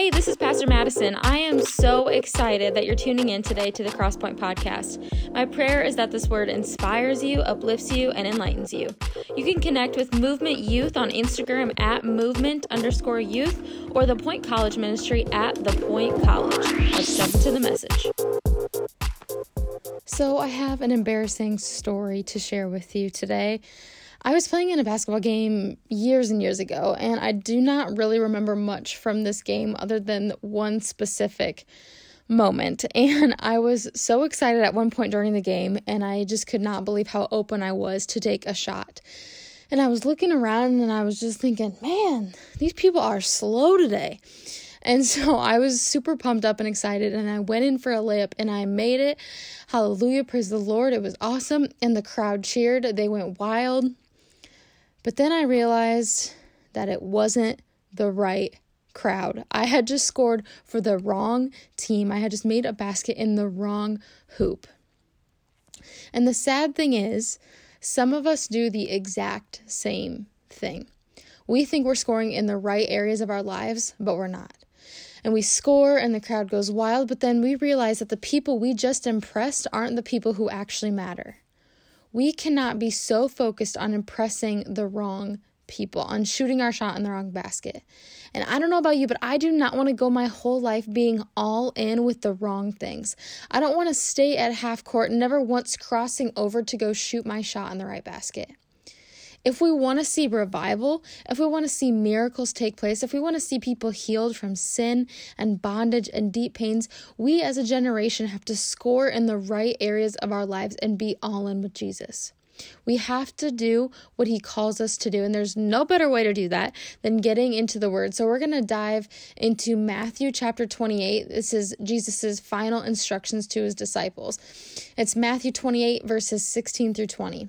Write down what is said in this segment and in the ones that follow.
Hey, this is Pastor Madison. I am so excited that you're tuning in today to the Crosspoint Podcast. My prayer is that this word inspires you, uplifts you, and enlightens you. You can connect with Movement Youth on Instagram at movement underscore youth or the Point College Ministry at the Point College. Let's jump into the message. So, I have an embarrassing story to share with you today. I was playing in a basketball game years and years ago, and I do not really remember much from this game other than one specific moment. And I was so excited at one point during the game, and I just could not believe how open I was to take a shot. And I was looking around and I was just thinking, man, these people are slow today. And so I was super pumped up and excited, and I went in for a layup and I made it. Hallelujah, praise the Lord. It was awesome. And the crowd cheered, they went wild. But then I realized that it wasn't the right crowd. I had just scored for the wrong team. I had just made a basket in the wrong hoop. And the sad thing is, some of us do the exact same thing. We think we're scoring in the right areas of our lives, but we're not. And we score and the crowd goes wild, but then we realize that the people we just impressed aren't the people who actually matter. We cannot be so focused on impressing the wrong people, on shooting our shot in the wrong basket. And I don't know about you, but I do not want to go my whole life being all in with the wrong things. I don't want to stay at half court, never once crossing over to go shoot my shot in the right basket. If we want to see revival, if we want to see miracles take place, if we want to see people healed from sin and bondage and deep pains, we as a generation have to score in the right areas of our lives and be all in with Jesus. We have to do what he calls us to do. And there's no better way to do that than getting into the word. So we're going to dive into Matthew chapter 28. This is Jesus' final instructions to his disciples. It's Matthew 28, verses 16 through 20.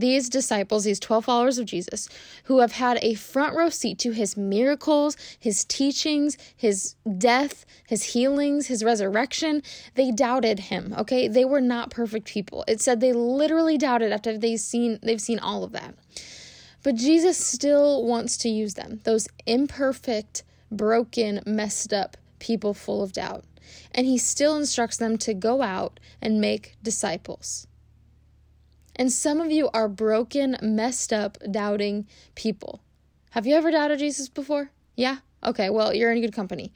these disciples, these 12 followers of Jesus, who have had a front row seat to his miracles, his teachings, his death, his healings, his resurrection, they doubted him, okay? They were not perfect people. It said they literally doubted after they've seen they've seen all of that. But Jesus still wants to use them. Those imperfect, broken, messed up people full of doubt. And he still instructs them to go out and make disciples. And some of you are broken, messed up, doubting people. Have you ever doubted Jesus before? Yeah? Okay, well, you're in good company.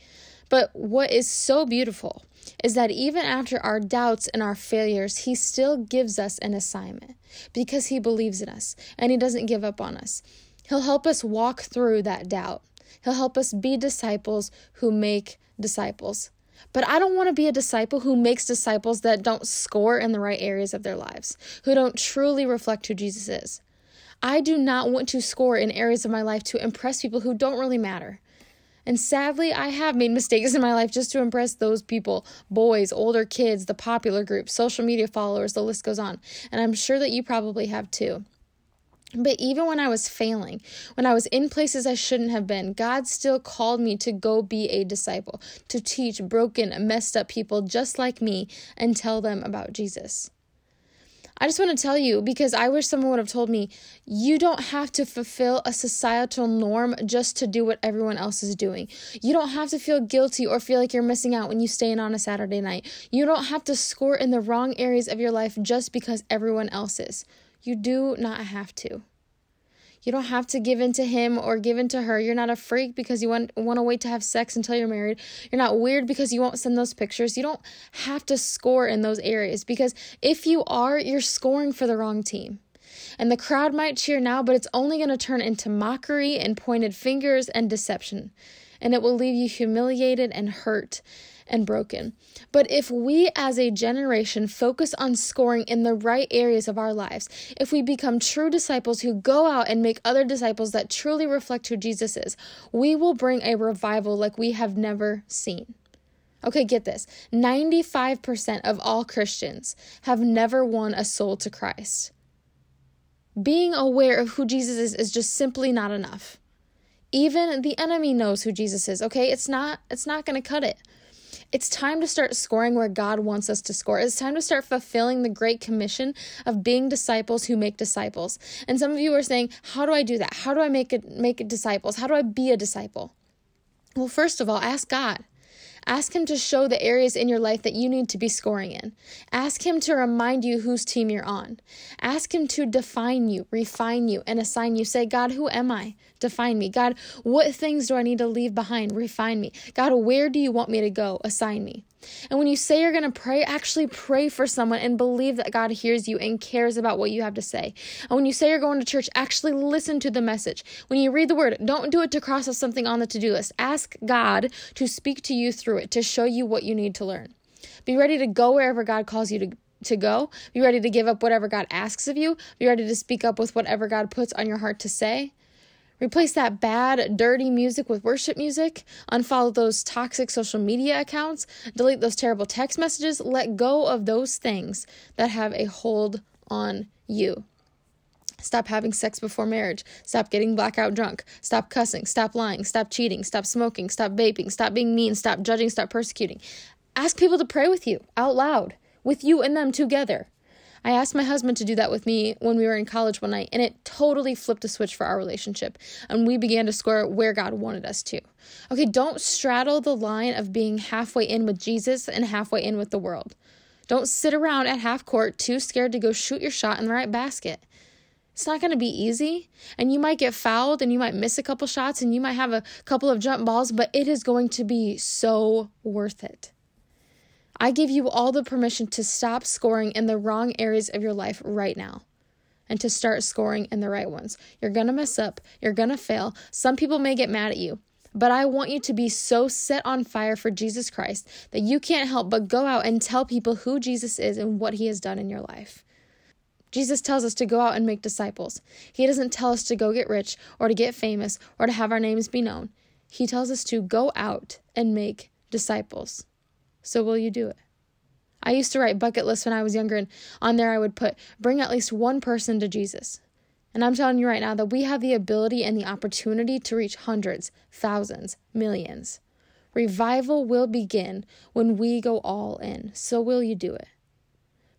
But what is so beautiful is that even after our doubts and our failures, He still gives us an assignment because He believes in us and He doesn't give up on us. He'll help us walk through that doubt. He'll help us be disciples who make disciples. But I don't want to be a disciple who makes disciples that don't score in the right areas of their lives, who don't truly reflect who Jesus is. I do not want to score in areas of my life to impress people who don't really matter. And sadly, I have made mistakes in my life just to impress those people boys, older kids, the popular group, social media followers, the list goes on. And I'm sure that you probably have too. But even when I was failing, when I was in places I shouldn't have been, God still called me to go be a disciple, to teach broken, messed up people just like me and tell them about Jesus. I just want to tell you because I wish someone would have told me you don't have to fulfill a societal norm just to do what everyone else is doing. You don't have to feel guilty or feel like you're missing out when you stay in on a Saturday night. You don't have to score in the wrong areas of your life just because everyone else is. You do not have to. You don't have to give in to him or give in to her. You're not a freak because you want, want to wait to have sex until you're married. You're not weird because you won't send those pictures. You don't have to score in those areas because if you are, you're scoring for the wrong team. And the crowd might cheer now, but it's only going to turn into mockery and pointed fingers and deception. And it will leave you humiliated and hurt and broken. But if we as a generation focus on scoring in the right areas of our lives, if we become true disciples who go out and make other disciples that truly reflect who Jesus is, we will bring a revival like we have never seen. Okay, get this 95% of all Christians have never won a soul to Christ. Being aware of who Jesus is is just simply not enough. Even the enemy knows who Jesus is, okay? It's not it's not going to cut it. It's time to start scoring where God wants us to score. It's time to start fulfilling the great commission of being disciples who make disciples. And some of you are saying, "How do I do that? How do I make it make it disciples? How do I be a disciple?" Well, first of all, ask God. Ask Him to show the areas in your life that you need to be scoring in. Ask Him to remind you whose team you're on. Ask Him to define you, refine you, and assign you. Say, God, who am I? Define me. God, what things do I need to leave behind? Refine me. God, where do you want me to go? Assign me. And when you say you're going to pray, actually pray for someone and believe that God hears you and cares about what you have to say. And when you say you're going to church, actually listen to the message. When you read the word, don't do it to cross off something on the to do list. Ask God to speak to you through it, to show you what you need to learn. Be ready to go wherever God calls you to to go. Be ready to give up whatever God asks of you. Be ready to speak up with whatever God puts on your heart to say. Replace that bad, dirty music with worship music. Unfollow those toxic social media accounts. Delete those terrible text messages. Let go of those things that have a hold on you. Stop having sex before marriage. Stop getting blackout drunk. Stop cussing. Stop lying. Stop cheating. Stop smoking. Stop vaping. Stop being mean. Stop judging. Stop persecuting. Ask people to pray with you out loud, with you and them together. I asked my husband to do that with me when we were in college one night, and it totally flipped a switch for our relationship. And we began to score where God wanted us to. Okay, don't straddle the line of being halfway in with Jesus and halfway in with the world. Don't sit around at half court too scared to go shoot your shot in the right basket. It's not going to be easy, and you might get fouled and you might miss a couple shots and you might have a couple of jump balls, but it is going to be so worth it. I give you all the permission to stop scoring in the wrong areas of your life right now and to start scoring in the right ones. You're going to mess up, you're going to fail. Some people may get mad at you, but I want you to be so set on fire for Jesus Christ that you can't help but go out and tell people who Jesus is and what he has done in your life. Jesus tells us to go out and make disciples. He doesn't tell us to go get rich or to get famous or to have our names be known. He tells us to go out and make disciples. So will you do it? I used to write bucket lists when I was younger, and on there I would put, bring at least one person to Jesus. And I'm telling you right now that we have the ability and the opportunity to reach hundreds, thousands, millions. Revival will begin when we go all in. So will you do it?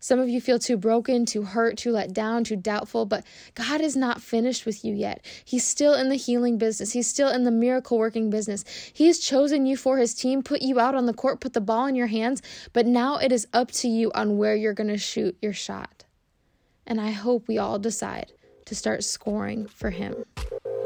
Some of you feel too broken, too hurt, too let down, too doubtful, but God is not finished with you yet. He's still in the healing business. He's still in the miracle working business. He's chosen you for his team, put you out on the court, put the ball in your hands, but now it is up to you on where you're going to shoot your shot. And I hope we all decide to start scoring for him.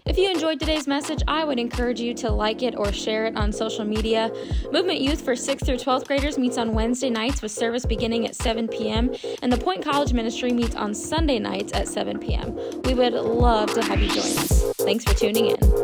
If you enjoyed today's message, I would encourage you to like it or share it on social media. Movement Youth for 6th through 12th graders meets on Wednesday nights with service beginning at 7 p.m., and the Point College Ministry meets on Sunday nights at 7 p.m. We would love to have you join us. Thanks for tuning in.